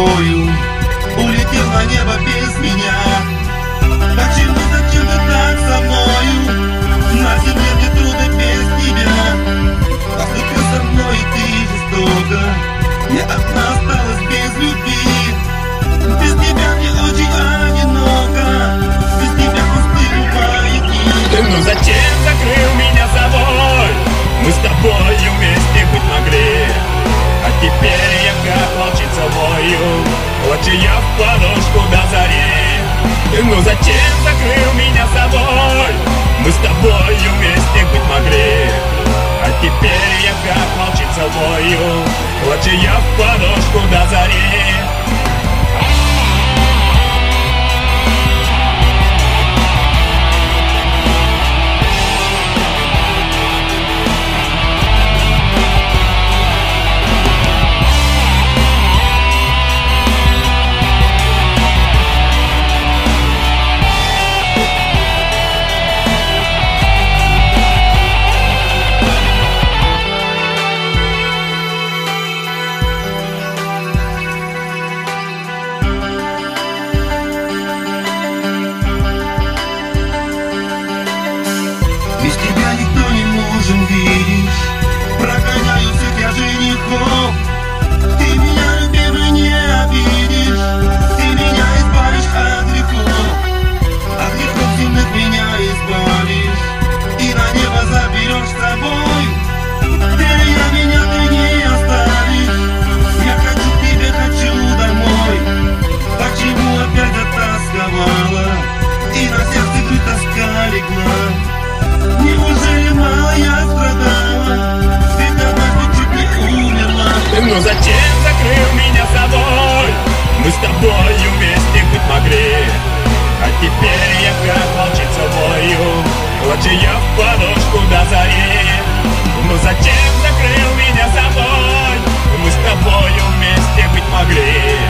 тобою. Улетел на небо без меня. Почему Ночью я в подушку до зари Ну зачем закрыл э, меня собой? Мы с тобою вместе and beauty. Зачем закрыл меня собой? Мы с тобою вместе быть могли А теперь я как волчица бою Лучше я в подушку до зари Ну зачем закрыл меня собой? Мы с тобою вместе быть могли